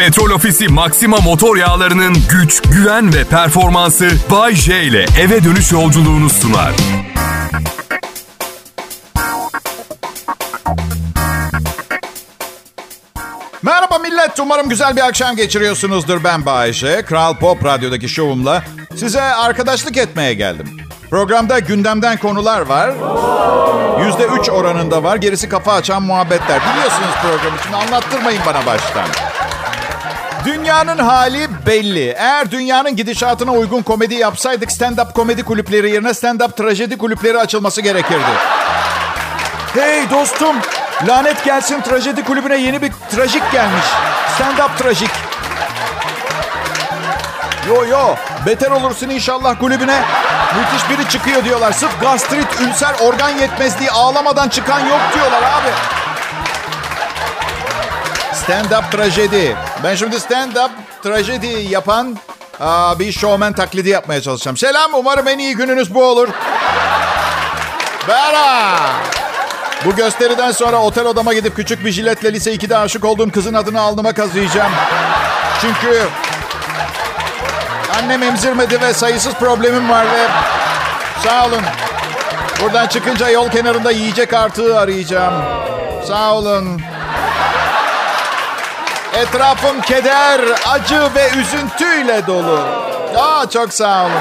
Petrol Ofisi Maxima motor yağlarının güç, güven ve performansı Bay J ile eve dönüş yolculuğunu sunar. Merhaba millet. Umarım güzel bir akşam geçiriyorsunuzdur. Ben Bayece. Kral Pop Radyo'daki şovumla size arkadaşlık etmeye geldim. Programda gündemden konular var. Yüzde üç oranında var. Gerisi kafa açan muhabbetler. Biliyorsunuz programı. Şimdi anlattırmayın bana baştan. Dünyanın hali belli. Eğer dünyanın gidişatına uygun komedi yapsaydık stand-up komedi kulüpleri yerine stand-up trajedi kulüpleri açılması gerekirdi. Hey dostum, lanet gelsin trajedi kulübüne yeni bir trajik gelmiş. Stand-up trajik. Yo yo, beter olursun inşallah kulübüne. Müthiş biri çıkıyor diyorlar. Sırf gastrit, ülser, organ yetmezliği ağlamadan çıkan yok diyorlar abi. Stand-up trajedi. Ben şimdi stand-up trajedi yapan aa, bir showman taklidi yapmaya çalışacağım. Selam, umarım en iyi gününüz bu olur. Bera. Bu gösteriden sonra otel odama gidip küçük bir jiletle lise 2'de aşık olduğum kızın adını alnıma kazıyacağım. Çünkü annem emzirmedi ve sayısız problemim var ve sağ olun. Buradan çıkınca yol kenarında yiyecek artığı arayacağım. Sağ olun. Etrafım keder, acı ve üzüntüyle dolu. Aa, çok sağ olun.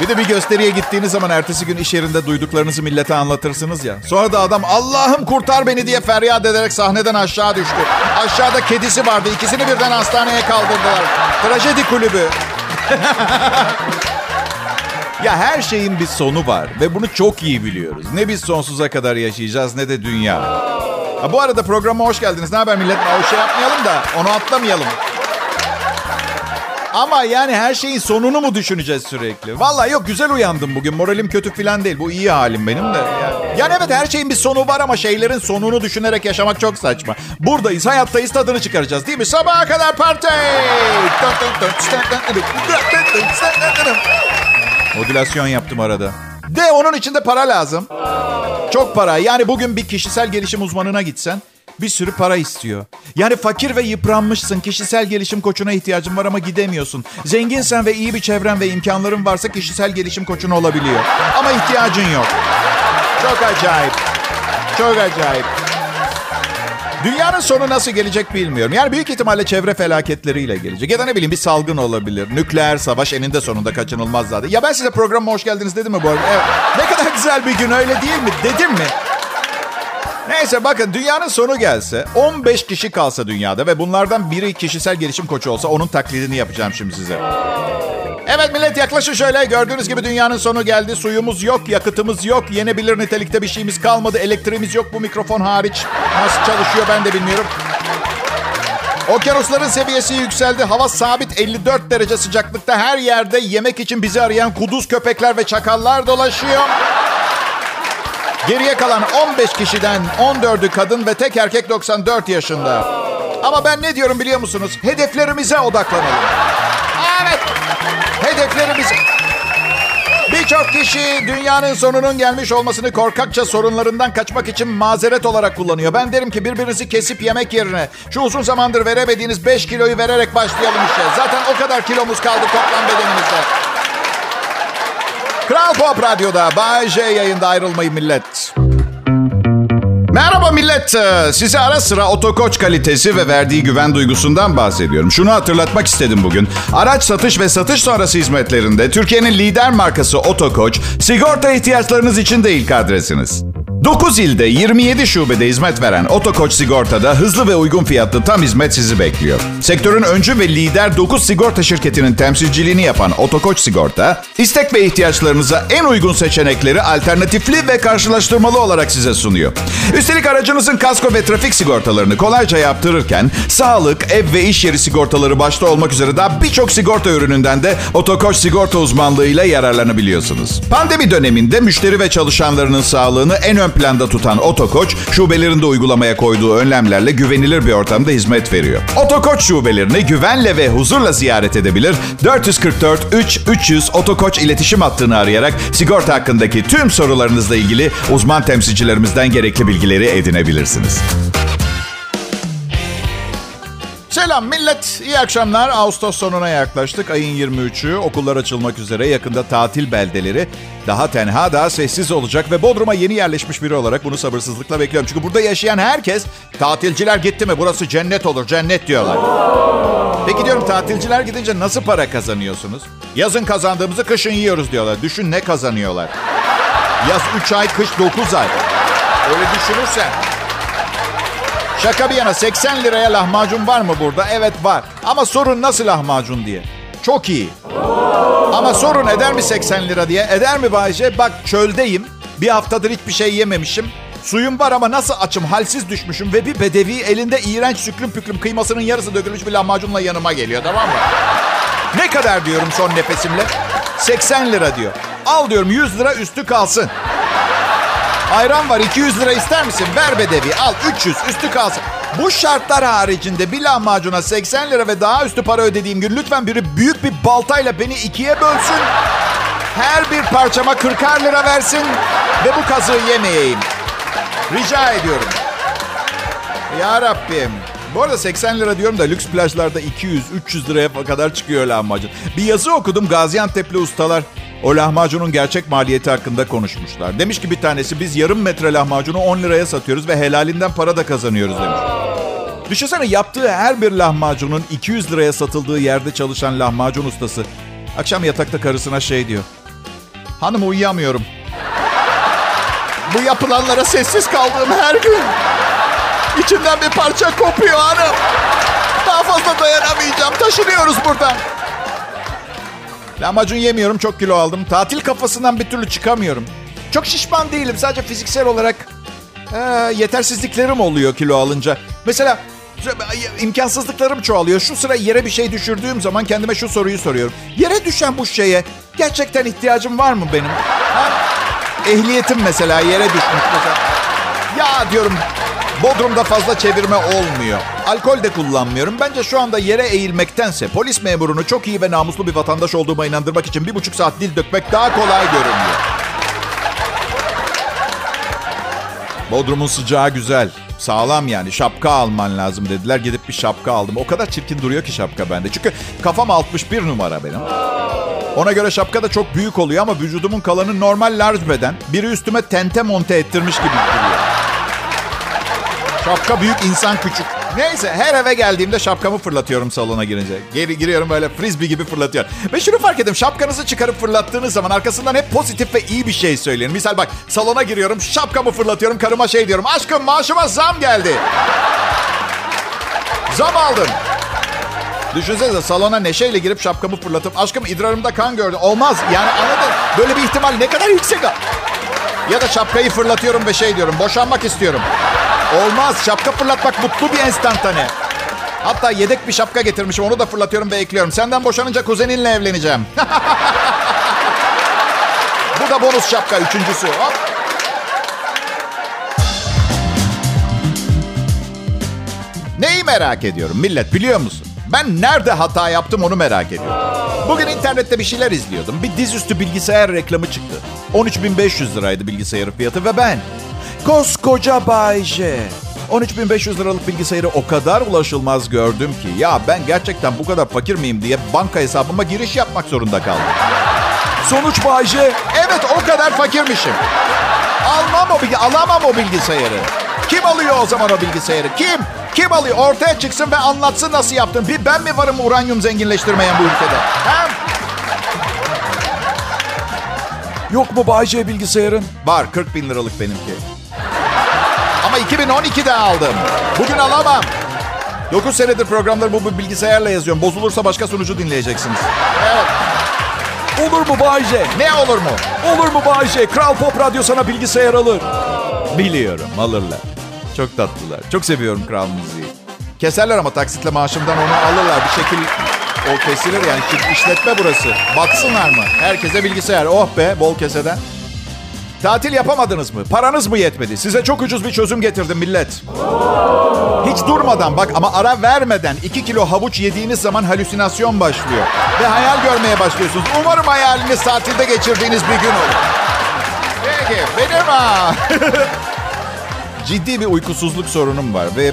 Bir de bir gösteriye gittiğiniz zaman ertesi gün iş yerinde duyduklarınızı millete anlatırsınız ya. Sonra da adam Allah'ım kurtar beni diye feryat ederek sahneden aşağı düştü. Aşağıda kedisi vardı. İkisini birden hastaneye kaldırdılar. Trajedi kulübü. ya her şeyin bir sonu var ve bunu çok iyi biliyoruz. Ne biz sonsuza kadar yaşayacağız ne de dünya. Ha, bu arada programa hoş geldiniz. Ne haber millet? O şey yapmayalım da onu atlamayalım. Ama yani her şeyin sonunu mu düşüneceğiz sürekli? Vallahi yok güzel uyandım bugün. Moralim kötü falan değil. Bu iyi halim benim de. Yani, yani evet her şeyin bir sonu var ama şeylerin sonunu düşünerek yaşamak çok saçma. Buradayız, hayattayız, tadını çıkaracağız değil mi? Sabaha kadar parti! Modülasyon yaptım arada. De onun için de para lazım. Çok para. Yani bugün bir kişisel gelişim uzmanına gitsen bir sürü para istiyor. Yani fakir ve yıpranmışsın. Kişisel gelişim koçuna ihtiyacın var ama gidemiyorsun. Zenginsen ve iyi bir çevren ve imkanların varsa kişisel gelişim koçun olabiliyor. Ama ihtiyacın yok. Çok acayip. Çok acayip. Dünyanın sonu nasıl gelecek bilmiyorum. Yani büyük ihtimalle çevre felaketleriyle gelecek. Ya da ne bileyim bir salgın olabilir. Nükleer savaş eninde sonunda kaçınılmaz zaten. Ya ben size programa hoş geldiniz dedim mi bu arada? Evet. Ne kadar güzel bir gün öyle değil mi? Dedim mi? Neyse bakın dünyanın sonu gelse 15 kişi kalsa dünyada ve bunlardan biri kişisel gelişim koçu olsa onun taklidini yapacağım şimdi size. Evet millet yaklaşın şöyle. Gördüğünüz gibi dünyanın sonu geldi. Suyumuz yok, yakıtımız yok. Yenebilir nitelikte bir şeyimiz kalmadı. Elektriğimiz yok bu mikrofon hariç. Nasıl çalışıyor ben de bilmiyorum. Okyanusların seviyesi yükseldi. Hava sabit 54 derece sıcaklıkta. Her yerde yemek için bizi arayan kuduz köpekler ve çakallar dolaşıyor. Geriye kalan 15 kişiden 14'ü kadın ve tek erkek 94 yaşında. Ama ben ne diyorum biliyor musunuz? Hedeflerimize odaklanalım. Evet. Hedeflerimize. Birçok kişi dünyanın sonunun gelmiş olmasını korkakça sorunlarından kaçmak için mazeret olarak kullanıyor. Ben derim ki birbirinizi kesip yemek yerine şu uzun zamandır veremediğiniz 5 kiloyu vererek başlayalım işe. Zaten o kadar kilomuz kaldı toplam bedenimizde. Kral Pop Radyo'da Bay J yayında ayrılmayın millet. Merhaba millet. Ee, size ara sıra otokoç kalitesi ve verdiği güven duygusundan bahsediyorum. Şunu hatırlatmak istedim bugün. Araç satış ve satış sonrası hizmetlerinde Türkiye'nin lider markası Otokoç, sigorta ihtiyaçlarınız için de ilk adresiniz. 9 ilde 27 şubede hizmet veren Otokoç Sigorta'da hızlı ve uygun fiyatlı tam hizmet sizi bekliyor. Sektörün öncü ve lider 9 sigorta şirketinin temsilciliğini yapan Otokoç Sigorta, istek ve ihtiyaçlarınıza en uygun seçenekleri alternatifli ve karşılaştırmalı olarak size sunuyor. Üstelik aracınızın kasko ve trafik sigortalarını kolayca yaptırırken sağlık, ev ve iş yeri sigortaları başta olmak üzere daha birçok sigorta ürününden de Otokoç sigorta uzmanlığıyla yararlanabiliyorsunuz. Pandemi döneminde müşteri ve çalışanlarının sağlığını en ön planda tutan Otokoç, şubelerinde uygulamaya koyduğu önlemlerle güvenilir bir ortamda hizmet veriyor. Otokoç şubelerini güvenle ve huzurla ziyaret edebilir. 444 3 300 Otokoç iletişim hattını arayarak sigorta hakkındaki tüm sorularınızla ilgili uzman temsilcilerimizden gerekli bilgileri edinebilirsiniz. Selam millet. İyi akşamlar. Ağustos sonuna yaklaştık. Ayın 23'ü. Okullar açılmak üzere. Yakında tatil beldeleri daha tenha, daha sessiz olacak. Ve Bodrum'a yeni yerleşmiş biri olarak bunu sabırsızlıkla bekliyorum. Çünkü burada yaşayan herkes tatilciler gitti mi burası cennet olur, cennet diyorlar. Peki diyorum tatilciler gidince nasıl para kazanıyorsunuz? Yazın kazandığımızı kışın yiyoruz diyorlar. Düşün ne kazanıyorlar. Yaz 3 ay, kış 9 ay. Öyle düşünürsen. Şaka bir yana 80 liraya lahmacun var mı burada? Evet var. Ama sorun nasıl lahmacun diye. Çok iyi. Ama sorun eder mi 80 lira diye? Eder mi Bayce? Bak çöldeyim. Bir haftadır hiçbir şey yememişim. Suyum var ama nasıl açım, halsiz düşmüşüm ve bir bedevi elinde iğrenç süklüm püklüm kıymasının yarısı dökülmüş bir lahmacunla yanıma geliyor tamam mı? Ne kadar diyorum son nefesimle? 80 lira diyor. Al diyorum 100 lira üstü kalsın. Ayran var 200 lira ister misin? Ver bedevi al 300 üstü kalsın. Bu şartlar haricinde bir lahmacuna 80 lira ve daha üstü para ödediğim gün lütfen biri büyük bir baltayla beni ikiye bölsün. Her bir parçama 40 lira versin ve bu kazığı yemeyeyim. Rica ediyorum. Ya Rabbim. Bu arada 80 lira diyorum da lüks plajlarda 200-300 liraya kadar çıkıyor lahmacun. Bir yazı okudum Gaziantep'li ustalar. O lahmacunun gerçek maliyeti hakkında konuşmuşlar. Demiş ki bir tanesi biz yarım metre lahmacunu 10 liraya satıyoruz ve helalinden para da kazanıyoruz demiş. Düşünsene yaptığı her bir lahmacunun 200 liraya satıldığı yerde çalışan lahmacun ustası. Akşam yatakta karısına şey diyor. Hanım uyuyamıyorum. Bu yapılanlara sessiz kaldığım her gün. İçimden bir parça kopuyor hanım. Daha fazla dayanamayacağım. Taşınıyoruz buradan. Lahmacun yemiyorum. Çok kilo aldım. Tatil kafasından bir türlü çıkamıyorum. Çok şişman değilim. Sadece fiziksel olarak e, yetersizliklerim oluyor kilo alınca. Mesela imkansızlıklarım çoğalıyor. Şu sıra yere bir şey düşürdüğüm zaman kendime şu soruyu soruyorum. Yere düşen bu şeye gerçekten ihtiyacım var mı benim? Ha? Ehliyetim mesela yere düşmüş mesela. Ya diyorum Bodrum'da fazla çevirme olmuyor. Alkol de kullanmıyorum. Bence şu anda yere eğilmektense polis memurunu çok iyi ve namuslu bir vatandaş olduğuma inandırmak için bir buçuk saat dil dökmek daha kolay görünüyor. Bodrum'un sıcağı güzel. Sağlam yani. Şapka alman lazım dediler. Gidip bir şapka aldım. O kadar çirkin duruyor ki şapka bende. Çünkü kafam 61 numara benim. Ona göre şapka da çok büyük oluyor ama vücudumun kalanı normal large beden. Biri üstüme tente monte ettirmiş gibi duruyor. Şapka büyük, insan küçük. Neyse her eve geldiğimde şapkamı fırlatıyorum salona girince. Geri giriyorum böyle frisbee gibi fırlatıyorum. Ve şunu fark ettim. Şapkanızı çıkarıp fırlattığınız zaman arkasından hep pozitif ve iyi bir şey söyleyin. Misal bak salona giriyorum şapkamı fırlatıyorum. Karıma şey diyorum. Aşkım maaşıma zam geldi. Zam aldım. Düşünsenize salona neşeyle girip şapkamı fırlatıp aşkım idrarımda kan gördüm. Olmaz yani anladın. Böyle bir ihtimal ne kadar yüksek. Ya da şapkayı fırlatıyorum ve şey diyorum. Boşanmak istiyorum. Olmaz. Şapka fırlatmak mutlu bir enstantane. Hatta yedek bir şapka getirmişim. Onu da fırlatıyorum ve ekliyorum. Senden boşanınca kuzeninle evleneceğim. Bu da bonus şapka. Üçüncüsü. Hop. Neyi merak ediyorum millet biliyor musun? Ben nerede hata yaptım onu merak ediyorum. Bugün internette bir şeyler izliyordum. Bir dizüstü bilgisayar reklamı çıktı. 13.500 liraydı bilgisayarın fiyatı ve ben koskoca Bay J. 13.500 liralık bilgisayarı o kadar ulaşılmaz gördüm ki ya ben gerçekten bu kadar fakir miyim diye banka hesabıma giriş yapmak zorunda kaldım. Sonuç Bay J, evet o kadar fakirmişim. Almam o bilgi, alamam o bilgisayarı. Kim alıyor o zaman o bilgisayarı? Kim? Kim alıyor? Ortaya çıksın ve anlatsın nasıl yaptın. Bir ben mi varım uranyum zenginleştirmeyen bu ülkede? Hem Yok mu Bayce bilgisayarın? Var 40 bin liralık benimki. Ama 2012'de aldım. Bugün alamam. 9 senedir programları bu, bu bilgisayarla yazıyorum. Bozulursa başka sunucu dinleyeceksiniz. Evet. Olur mu Bayce? Ne olur mu? Olur mu Bayce? Kral Pop Radyo sana bilgisayar alır. Biliyorum alırlar. Çok tatlılar. Çok seviyorum kral müziği. Keserler ama taksitle maaşımdan onu alırlar. Bir şekil o kesilir yani. işletme burası. Baksınlar mı? Herkese bilgisayar. Oh be bol keseden. Tatil yapamadınız mı? Paranız mı yetmedi? Size çok ucuz bir çözüm getirdim millet. Hiç durmadan bak ama ara vermeden 2 kilo havuç yediğiniz zaman halüsinasyon başlıyor. Ve hayal görmeye başlıyorsunuz. Umarım hayaliniz tatilde geçirdiğiniz bir gün olur. Peki benim ha. Ciddi bir uykusuzluk sorunum var ve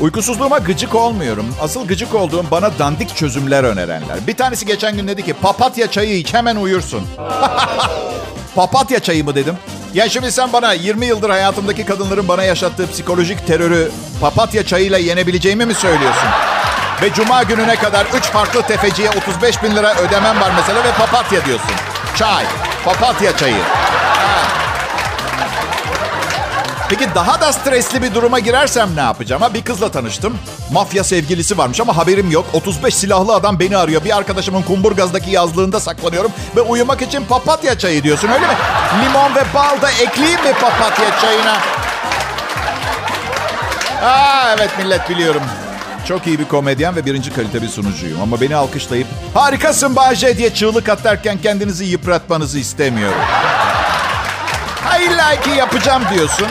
Uykusuzluğuma gıcık olmuyorum. Asıl gıcık olduğum bana dandik çözümler önerenler. Bir tanesi geçen gün dedi ki papatya çayı iç hemen uyursun. papatya çayı mı dedim. Ya şimdi sen bana 20 yıldır hayatımdaki kadınların bana yaşattığı psikolojik terörü papatya çayıyla yenebileceğimi mi söylüyorsun? Ve cuma gününe kadar 3 farklı tefeciye 35 bin lira ödemem var mesela ve papatya diyorsun. Çay, papatya çayı. Peki daha da stresli bir duruma girersem ne yapacağım? Ha, bir kızla tanıştım. Mafya sevgilisi varmış ama haberim yok. 35 silahlı adam beni arıyor. Bir arkadaşımın kumburgazdaki yazlığında saklanıyorum. Ve uyumak için papatya çayı diyorsun öyle mi? Limon ve bal da ekleyeyim mi papatya çayına? Aa, evet millet biliyorum. Çok iyi bir komedyen ve birinci kalite bir sunucuyum. Ama beni alkışlayıp harikasın Bahçe diye çığlık atarken kendinizi yıpratmanızı istemiyorum. Ha illa ki yapacağım diyorsun.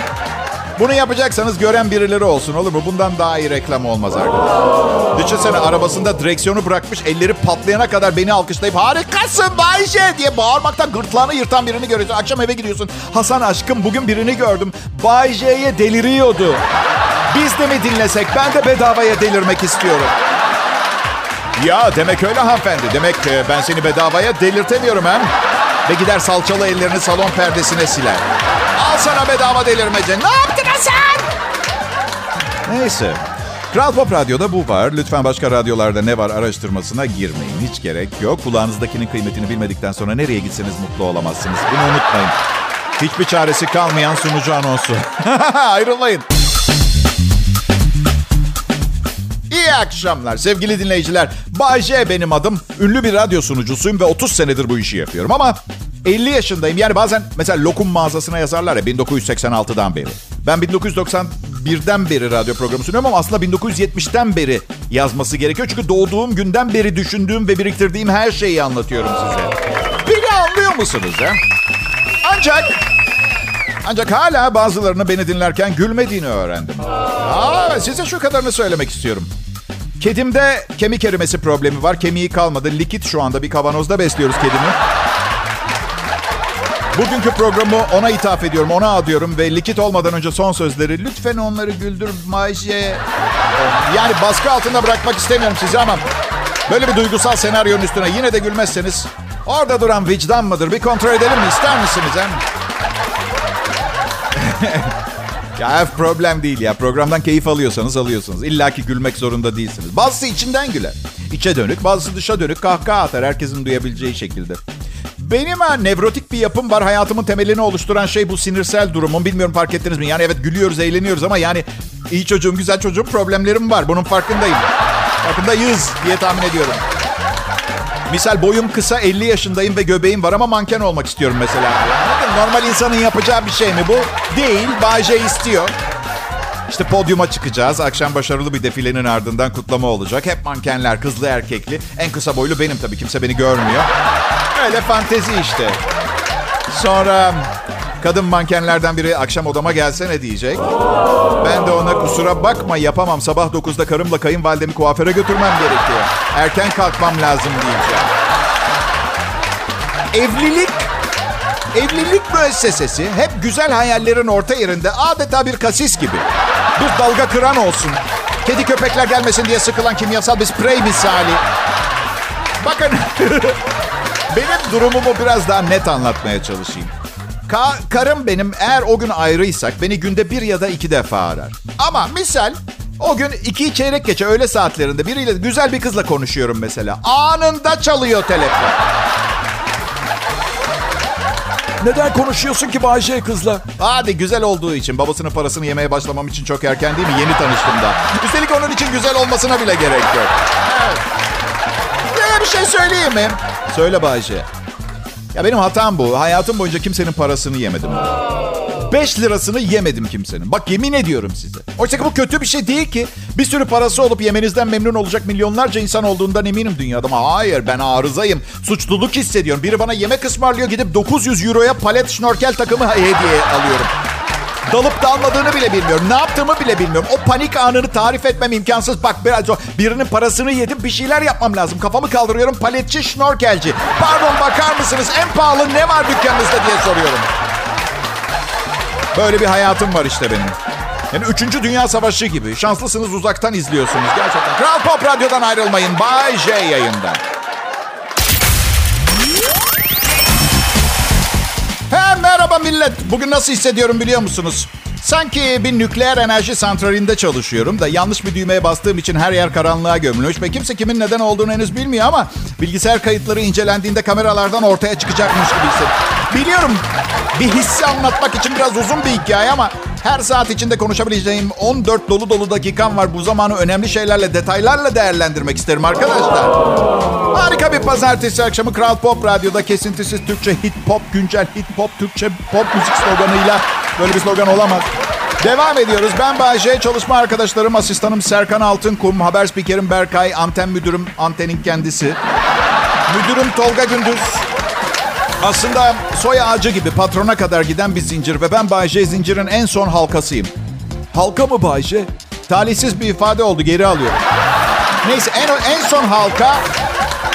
Bunu yapacaksanız gören birileri olsun olur mu? Bundan daha iyi reklam olmaz arkadaşlar. Düşünsene arabasında direksiyonu bırakmış elleri patlayana kadar beni alkışlayıp harikasın Bayşe diye bağırmaktan gırtlağını yırtan birini görüyorsun. Akşam eve gidiyorsun. Hasan aşkım bugün birini gördüm. Bayşe'ye deliriyordu. Biz de mi dinlesek? Ben de bedavaya delirmek istiyorum. Ya demek öyle hanımefendi. Demek e, ben seni bedavaya delirtemiyorum hem. Ve gider salçalı ellerini salon perdesine siler. Al sana bedava delirmece. Ne yaptın sen? Neyse. Kral Pop Radyo'da bu var. Lütfen başka radyolarda ne var araştırmasına girmeyin. Hiç gerek yok. Kulağınızdakinin kıymetini bilmedikten sonra nereye gitseniz mutlu olamazsınız. Bunu unutmayın. Hiçbir çaresi kalmayan sunucu anonsu. Ayrılmayın. İyi akşamlar sevgili dinleyiciler. Bay J benim adım. Ünlü bir radyo sunucusuyum ve 30 senedir bu işi yapıyorum ama 50 yaşındayım. Yani bazen mesela lokum mağazasına yazarlar ya 1986'dan beri. Ben 1991'den beri radyo programı sunuyorum ama aslında 1970'ten beri yazması gerekiyor. Çünkü doğduğum günden beri düşündüğüm ve biriktirdiğim her şeyi anlatıyorum size. Beni anlıyor musunuz ha? Ancak ancak hala bazılarını beni dinlerken gülmediğini öğrendim. Aa, size şu kadarını söylemek istiyorum. Kedimde kemik erimesi problemi var. Kemiği kalmadı. Likit şu anda bir kavanozda besliyoruz kedimi. Bugünkü programı ona ithaf ediyorum, ona adıyorum ve likit olmadan önce son sözleri lütfen onları güldür Mayşe. Yani baskı altında bırakmak istemiyorum sizi ama böyle bir duygusal senaryonun üstüne yine de gülmezseniz orada duran vicdan mıdır? Bir kontrol edelim mi? İster misiniz hem? ya problem değil ya. Programdan keyif alıyorsanız alıyorsunuz. İlla ki gülmek zorunda değilsiniz. Bazısı içinden güler. İçe dönük, bazısı dışa dönük kahkaha atar herkesin duyabileceği şekilde. Benim ha nevrotik bir yapım var. Hayatımın temelini oluşturan şey bu sinirsel durumum. Bilmiyorum fark ettiniz mi? Yani evet gülüyoruz, eğleniyoruz ama yani iyi çocuğum, güzel çocuğum problemlerim var. Bunun farkındayım. Farkındayız diye tahmin ediyorum. Misal boyum kısa 50 yaşındayım ve göbeğim var ama manken olmak istiyorum mesela. Normal insanın yapacağı bir şey mi bu? Değil. Bayce istiyor. İşte podyuma çıkacağız. Akşam başarılı bir defilenin ardından kutlama olacak. Hep mankenler, kızlı erkekli. En kısa boylu benim tabii. Kimse beni görmüyor. Öyle fantezi işte. Sonra kadın mankenlerden biri akşam odama gelsene diyecek. Ben de ona kusura bakma yapamam. Sabah 9'da karımla kayınvalidemi kuaföre götürmem gerekiyor. Erken kalkmam lazım diyeceğim. Evlilik Evlilik müessesesi hep güzel hayallerin orta yerinde adeta bir kasis gibi. Bir dalga kıran olsun. Kedi köpekler gelmesin diye sıkılan kimyasal bir sprey misali. Bakın benim durumumu biraz daha net anlatmaya çalışayım. Ka- karım benim eğer o gün ayrıysak beni günde bir ya da iki defa arar. Ama misal o gün iki çeyrek geçe öğle saatlerinde biriyle güzel bir kızla konuşuyorum mesela. Anında çalıyor telefon. Neden konuşuyorsun ki Bayce kızla? Hadi güzel olduğu için. Babasının parasını yemeye başlamam için çok erken değil mi? Yeni tanıştım da. Üstelik onun için güzel olmasına bile gerek yok. Evet. Ee, bir şey söyleyeyim mi? Söyle Bayce. Ya benim hatam bu. Hayatım boyunca kimsenin parasını yemedim. 5 lirasını yemedim kimsenin. Bak yemin ediyorum size. Oysa ki bu kötü bir şey değil ki. Bir sürü parası olup yemenizden memnun olacak milyonlarca insan olduğundan eminim dünyada. Ama hayır ben arızayım. Suçluluk hissediyorum. Biri bana yemek ısmarlıyor gidip 900 euroya palet şnorkel takımı hediye alıyorum. Dalıp dalmadığını bile bilmiyorum. Ne yaptığımı bile bilmiyorum. O panik anını tarif etmem imkansız. Bak biraz birinin parasını yedim bir şeyler yapmam lazım. Kafamı kaldırıyorum paletçi şnorkelci. Pardon bakar mısınız en pahalı ne var dükkanınızda diye soruyorum. Böyle bir hayatım var işte benim. Yani 3. Dünya Savaşı gibi. Şanslısınız uzaktan izliyorsunuz gerçekten. Kral Pop Radyo'dan ayrılmayın. Bay J yayında. He merhaba millet. Bugün nasıl hissediyorum biliyor musunuz? Sanki bir nükleer enerji santralinde çalışıyorum da yanlış bir düğmeye bastığım için her yer karanlığa gömülmüş ve kimse kimin neden olduğunu henüz bilmiyor ama bilgisayar kayıtları incelendiğinde kameralardan ortaya çıkacakmış gibi. Biliyorum bir hissi anlatmak için biraz uzun bir hikaye ama her saat içinde konuşabileceğim 14 dolu dolu dakikam var. Bu zamanı önemli şeylerle, detaylarla değerlendirmek isterim arkadaşlar. Harika bir pazartesi akşamı Kral Pop Radyo'da kesintisiz Türkçe hit pop, güncel hit pop, Türkçe pop müzik sloganıyla böyle bir slogan olamaz. Devam ediyoruz. Ben Bayece, çalışma arkadaşlarım, asistanım Serkan Altınkum, haber spikerim Berkay, anten müdürüm, antenin kendisi. Müdürüm Tolga Gündüz. Aslında soy ağacı gibi patrona kadar giden bir zincir ve ben Bayece zincirin en son halkasıyım. Halka mı Bayece? Talihsiz bir ifade oldu, geri alıyorum. Neyse en, en son halka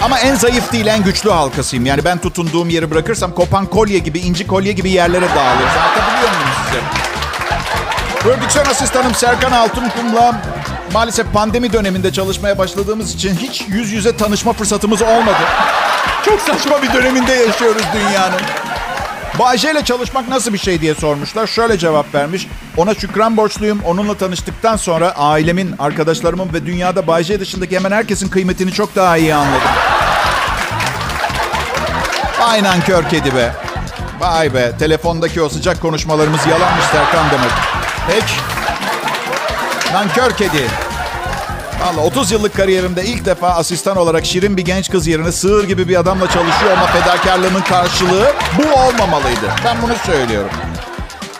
ama en zayıf değil en güçlü halkasıyım. Yani ben tutunduğum yeri bırakırsam kopan kolye gibi, inci kolye gibi yerlere dağılır. Anlatabiliyor muyum size? Prodüksiyon asistanım Serkan Altunkum'la maalesef pandemi döneminde çalışmaya başladığımız için hiç yüz yüze tanışma fırsatımız olmadı. Çok saçma bir döneminde yaşıyoruz dünyanın. Bayce ile çalışmak nasıl bir şey diye sormuşlar. Şöyle cevap vermiş. Ona şükran borçluyum. Onunla tanıştıktan sonra ailemin, arkadaşlarımın ve dünyada Bayce dışındaki hemen herkesin kıymetini çok daha iyi anladım. Aynen kör kedi be. Vay be. Telefondaki o sıcak konuşmalarımız yalanmış Serkan demek. Peki. Nankör kedi. Valla 30 yıllık kariyerimde ilk defa asistan olarak şirin bir genç kız yerine sığır gibi bir adamla çalışıyor ama fedakarlığımın karşılığı bu olmamalıydı. Ben bunu söylüyorum.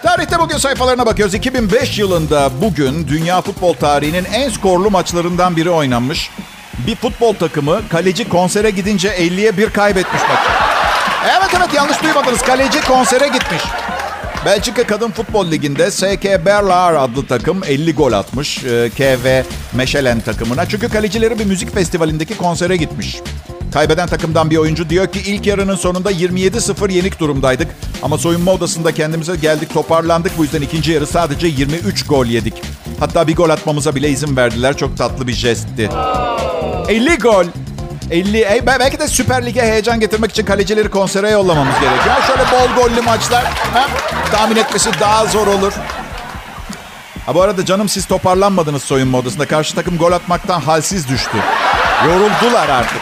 Tarihte bugün sayfalarına bakıyoruz. 2005 yılında bugün dünya futbol tarihinin en skorlu maçlarından biri oynanmış. Bir futbol takımı kaleci konsere gidince 50'ye 1 kaybetmiş maçı. Evet evet yanlış duymadınız. Kaleci konsere gitmiş. Belçika Kadın Futbol Ligi'nde SK Berlar adlı takım 50 gol atmış e, KV Meşelen takımına. Çünkü kalecileri bir müzik festivalindeki konsere gitmiş. Kaybeden takımdan bir oyuncu diyor ki ilk yarının sonunda 27-0 yenik durumdaydık. Ama soyunma odasında kendimize geldik toparlandık. Bu yüzden ikinci yarı sadece 23 gol yedik. Hatta bir gol atmamıza bile izin verdiler. Çok tatlı bir jestti. 50 gol. 50, ey, belki de Süper Lig'e heyecan getirmek için kalecileri konsere yollamamız gerekiyor. Şöyle bol gollü maçlar ha, tahmin etmesi daha zor olur. Ha, bu arada canım siz toparlanmadınız soyunma odasında. Karşı takım gol atmaktan halsiz düştü. Yoruldular artık.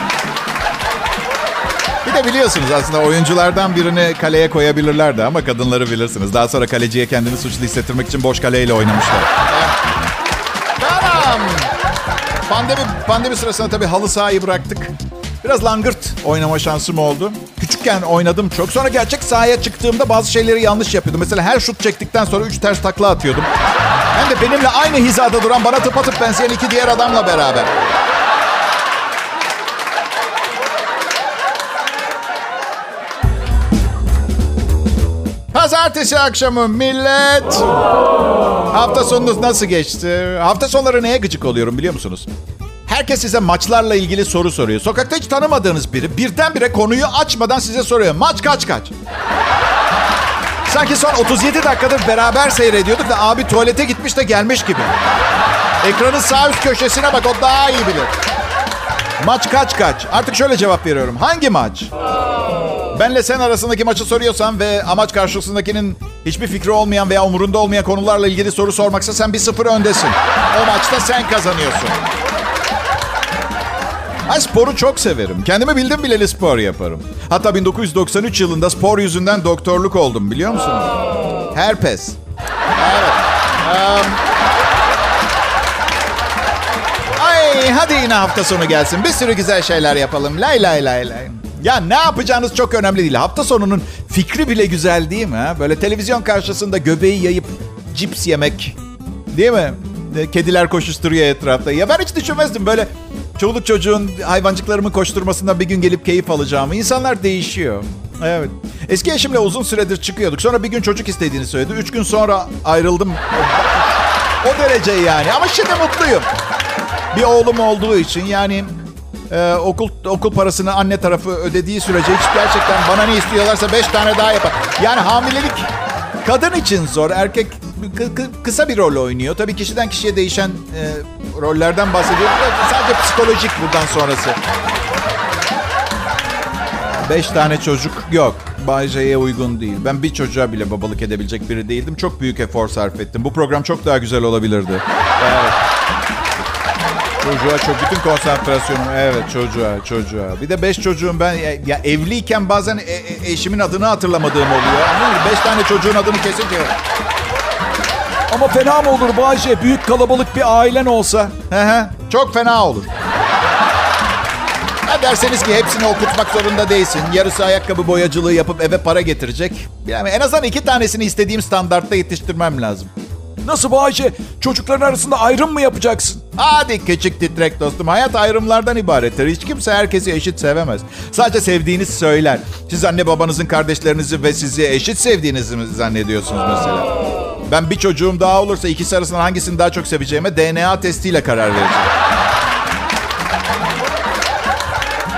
Bir de biliyorsunuz aslında oyunculardan birini kaleye koyabilirlerdi ama kadınları bilirsiniz. Daha sonra kaleciye kendini suçlu hissettirmek için boş kaleyle oynamışlar. Pandemi, pandemi sırasında tabii halı sahayı bıraktık. Biraz langırt oynama şansım oldu. Küçükken oynadım çok. Sonra gerçek sahaya çıktığımda bazı şeyleri yanlış yapıyordum. Mesela her şut çektikten sonra üç ters takla atıyordum. Hem de benimle aynı hizada duran bana tıpatıp benzeyen iki diğer adamla beraber. Pazartesi akşamı millet. Hafta sonunuz nasıl geçti? Hafta sonları neye gıcık oluyorum biliyor musunuz? Herkes size maçlarla ilgili soru soruyor. Sokakta hiç tanımadığınız biri birdenbire konuyu açmadan size soruyor. Maç kaç kaç? Sanki son 37 dakikadır beraber seyrediyorduk da abi tuvalete gitmiş de gelmiş gibi. Ekranın sağ üst köşesine bak o daha iyi bilir. Maç kaç kaç? Artık şöyle cevap veriyorum. Hangi maç? Benle sen arasındaki maçı soruyorsan ve amaç karşısındakinin hiçbir fikri olmayan veya umurunda olmayan konularla ilgili soru sormaksa sen bir sıfır öndesin. O maçta sen kazanıyorsun. Ben sporu çok severim. Kendimi bildim bileli spor yaparım. Hatta 1993 yılında spor yüzünden doktorluk oldum biliyor musunuz? Herpes. Evet. Um... Ay hadi yine hafta sonu gelsin. Bir sürü güzel şeyler yapalım. Lay lay lay lay. Ya ne yapacağınız çok önemli değil. Hafta sonunun fikri bile güzel değil mi? Böyle televizyon karşısında göbeği yayıp cips yemek. Değil mi? Kediler koşuşturuyor etrafta. Ya ben hiç düşünmezdim böyle çoluk çocuğun hayvancıklarımın koşturmasından bir gün gelip keyif alacağımı. İnsanlar değişiyor. Evet. Eski eşimle uzun süredir çıkıyorduk. Sonra bir gün çocuk istediğini söyledi. Üç gün sonra ayrıldım. O derece yani. Ama şimdi mutluyum. Bir oğlum olduğu için yani ee, okul okul parasını anne tarafı ödediği sürece hiç gerçekten bana ne istiyorlarsa beş tane daha yapar. Yani hamilelik Kadın için zor. Erkek kı- kı- kısa bir rol oynuyor. Tabii kişiden kişiye değişen e, rollerden bahsediyorum. Sadece psikolojik buradan sonrası. Beş tane çocuk yok. Bay J'ye uygun değil. Ben bir çocuğa bile babalık edebilecek biri değildim. Çok büyük efor sarf ettim. Bu program çok daha güzel olabilirdi. Evet. Çocuğa çok bütün konsantrasyonum evet çocuğa çocuğa. Bir de beş çocuğum ben ya, ya evliyken bazen e- e- eşimin adını hatırlamadığım oluyor. Anladın mı? Beş tane çocuğun adını kesince. Ama fena mı olur Bayce? Büyük kalabalık bir ailen olsa. Hı hı. Çok fena olur. Ha derseniz ki hepsini okutmak zorunda değilsin. Yarısı ayakkabı boyacılığı yapıp eve para getirecek. Yani en azından iki tanesini istediğim standartta yetiştirmem lazım. Nasıl Bayce? Çocukların arasında ayrım mı yapacaksın? Hadi küçük titrek dostum. Hayat ayrımlardan ibarettir. Hiç kimse herkesi eşit sevemez. Sadece sevdiğiniz söyler. Siz anne babanızın kardeşlerinizi ve sizi eşit sevdiğinizi mi zannediyorsunuz mesela? Ben bir çocuğum daha olursa ikisi arasından hangisini daha çok seveceğime DNA testiyle karar vereceğim.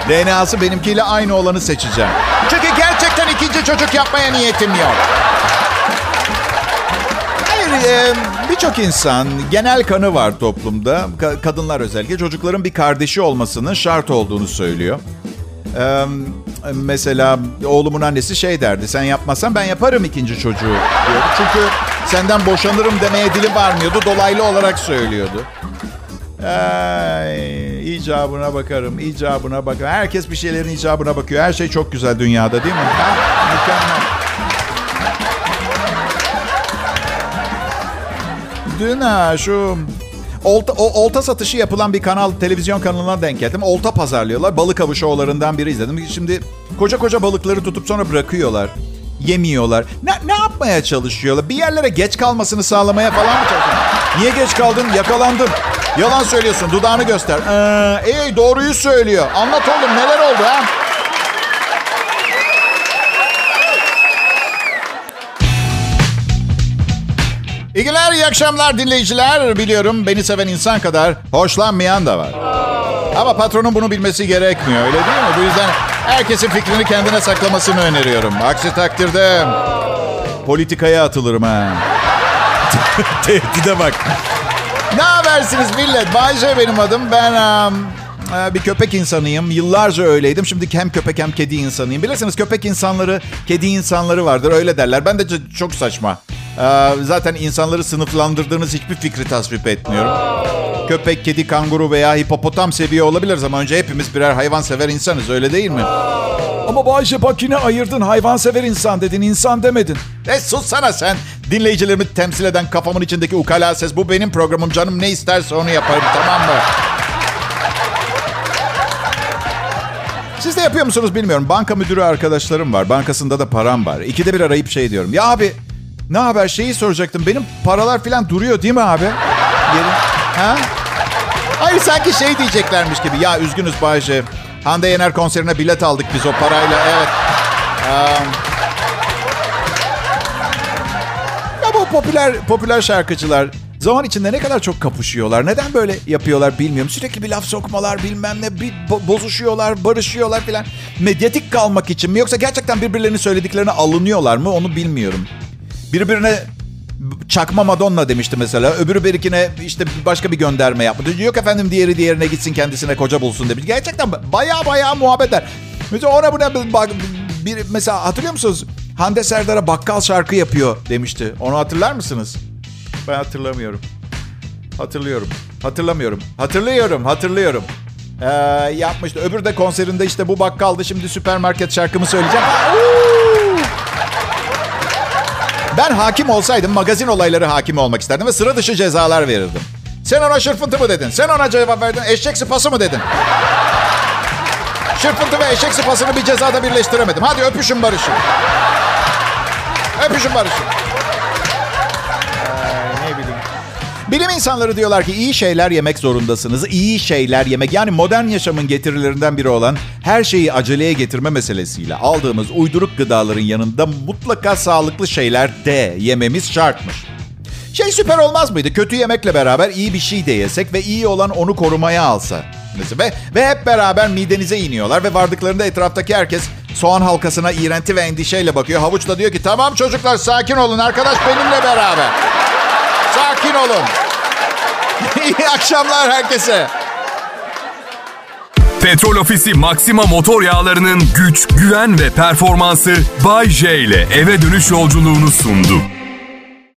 DNA'sı benimkiyle aynı olanı seçeceğim. Çünkü gerçekten ikinci çocuk yapmaya niyetim yok. E, birçok insan genel kanı var toplumda. Ka- kadınlar özellikle çocukların bir kardeşi olmasının şart olduğunu söylüyor. E, mesela oğlumun annesi şey derdi. Sen yapmazsan ben yaparım ikinci çocuğu diyordu. Çünkü senden boşanırım demeye dili varmıyordu. Dolaylı olarak söylüyordu. Ay, icabına bakarım, icabına bakarım. Herkes bir şeylerin icabına bakıyor. Her şey çok güzel dünyada değil mi? Ha? Mükemmel. Dün ha, şu olta, o, olta satışı yapılan bir kanal, televizyon kanalına denk geldim. Olta pazarlıyorlar. Balık avı şovlarından biri izledim. Şimdi koca koca balıkları tutup sonra bırakıyorlar. Yemiyorlar. Ne, ne yapmaya çalışıyorlar? Bir yerlere geç kalmasını sağlamaya falan mı çalışıyorlar? Niye geç kaldın? Yakalandın. Yalan söylüyorsun. Dudağını göster. Ee, ey doğruyu söylüyor. Anlat oğlum neler oldu ha? İyi günler, iyi akşamlar dinleyiciler. Biliyorum beni seven insan kadar hoşlanmayan da var. Ama patronun bunu bilmesi gerekmiyor öyle değil mi? Bu yüzden herkesin fikrini kendine saklamasını öneriyorum. Aksi takdirde politikaya atılırım ha. Tehdide bak. Ne habersiniz millet? Bayce benim adım. Ben um, bir köpek insanıyım. Yıllarca öyleydim. Şimdi hem köpek hem kedi insanıyım. Bilirsiniz köpek insanları, kedi insanları vardır. Öyle derler. Ben de çok saçma. Ee, Zaten insanları sınıflandırdığınız hiçbir fikri tasvip etmiyorum. Köpek, kedi, kanguru veya hipopotam seviyor olabiliriz ama önce hepimiz birer hayvan sever insanız öyle değil mi? Ama Bayce bak yine ayırdın. Hayvansever insan dedin. insan demedin. E sussana sen. Dinleyicilerimi temsil eden kafamın içindeki ukala ses. Bu benim programım canım. Ne isterse onu yaparım tamam mı? Siz de yapıyor musunuz bilmiyorum. Banka müdürü arkadaşlarım var. Bankasında da param var. İkide bir arayıp şey diyorum. Ya abi ne haber şeyi soracaktım. Benim paralar falan duruyor değil mi abi? Yeri. Ha? Hayır sanki şey diyeceklermiş gibi. Ya üzgünüz Bayce. Hande Yener konserine bilet aldık biz o parayla. Evet. Um, Ya bu popüler popüler şarkıcılar zaman içinde ne kadar çok kapışıyorlar. Neden böyle yapıyorlar bilmiyorum. Sürekli bir laf sokmalar bilmem ne bir bo- bozuşuyorlar, barışıyorlar filan. Medyatik kalmak için mi yoksa gerçekten birbirlerinin söylediklerine alınıyorlar mı onu bilmiyorum. Birbirine çakma Madonna demişti mesela. Öbürü berikine işte başka bir gönderme yaptı. Yok efendim diğeri diğerine gitsin kendisine koca bulsun demiş. Gerçekten baya baya muhabbetler. Mesela ona buna bak bir mesela hatırlıyor musunuz? Hande Serdar'a bakkal şarkı yapıyor demişti. Onu hatırlar mısınız? Ben hatırlamıyorum. Hatırlıyorum. Hatırlamıyorum. Hatırlıyorum. Hatırlıyorum. Ee, yapmıştı. Öbür de konserinde işte bu bakkaldı. Şimdi süpermarket şarkımı söyleyeceğim. Ben hakim olsaydım magazin olayları hakimi olmak isterdim ve sıra dışı cezalar verirdim. Sen ona şırfıntı mı dedin? Sen ona cevap verdin. Eşek sıpası mı dedin? Şırfıntı ve eşek sıpasını bir cezada birleştiremedim. Hadi öpüşün barışın. Öpüşün barışın. Bilim insanları diyorlar ki iyi şeyler yemek zorundasınız. İyi şeyler yemek. Yani modern yaşamın getirilerinden biri olan her şeyi aceleye getirme meselesiyle aldığımız uyduruk gıdaların yanında mutlaka sağlıklı şeyler de yememiz şartmış. Şey süper olmaz mıydı? Kötü yemekle beraber iyi bir şey de yesek ve iyi olan onu korumaya alsa. Ve, ve hep beraber midenize iniyorlar ve vardıklarında etraftaki herkes Soğan halkasına iğrenti ve endişeyle bakıyor. Havuç da diyor ki tamam çocuklar sakin olun. Arkadaş benimle beraber. Sakin olun. İyi akşamlar herkese. Petrol Ofisi Maxima motor yağlarının güç, güven ve performansı Bay J ile eve dönüş yolculuğunu sundu.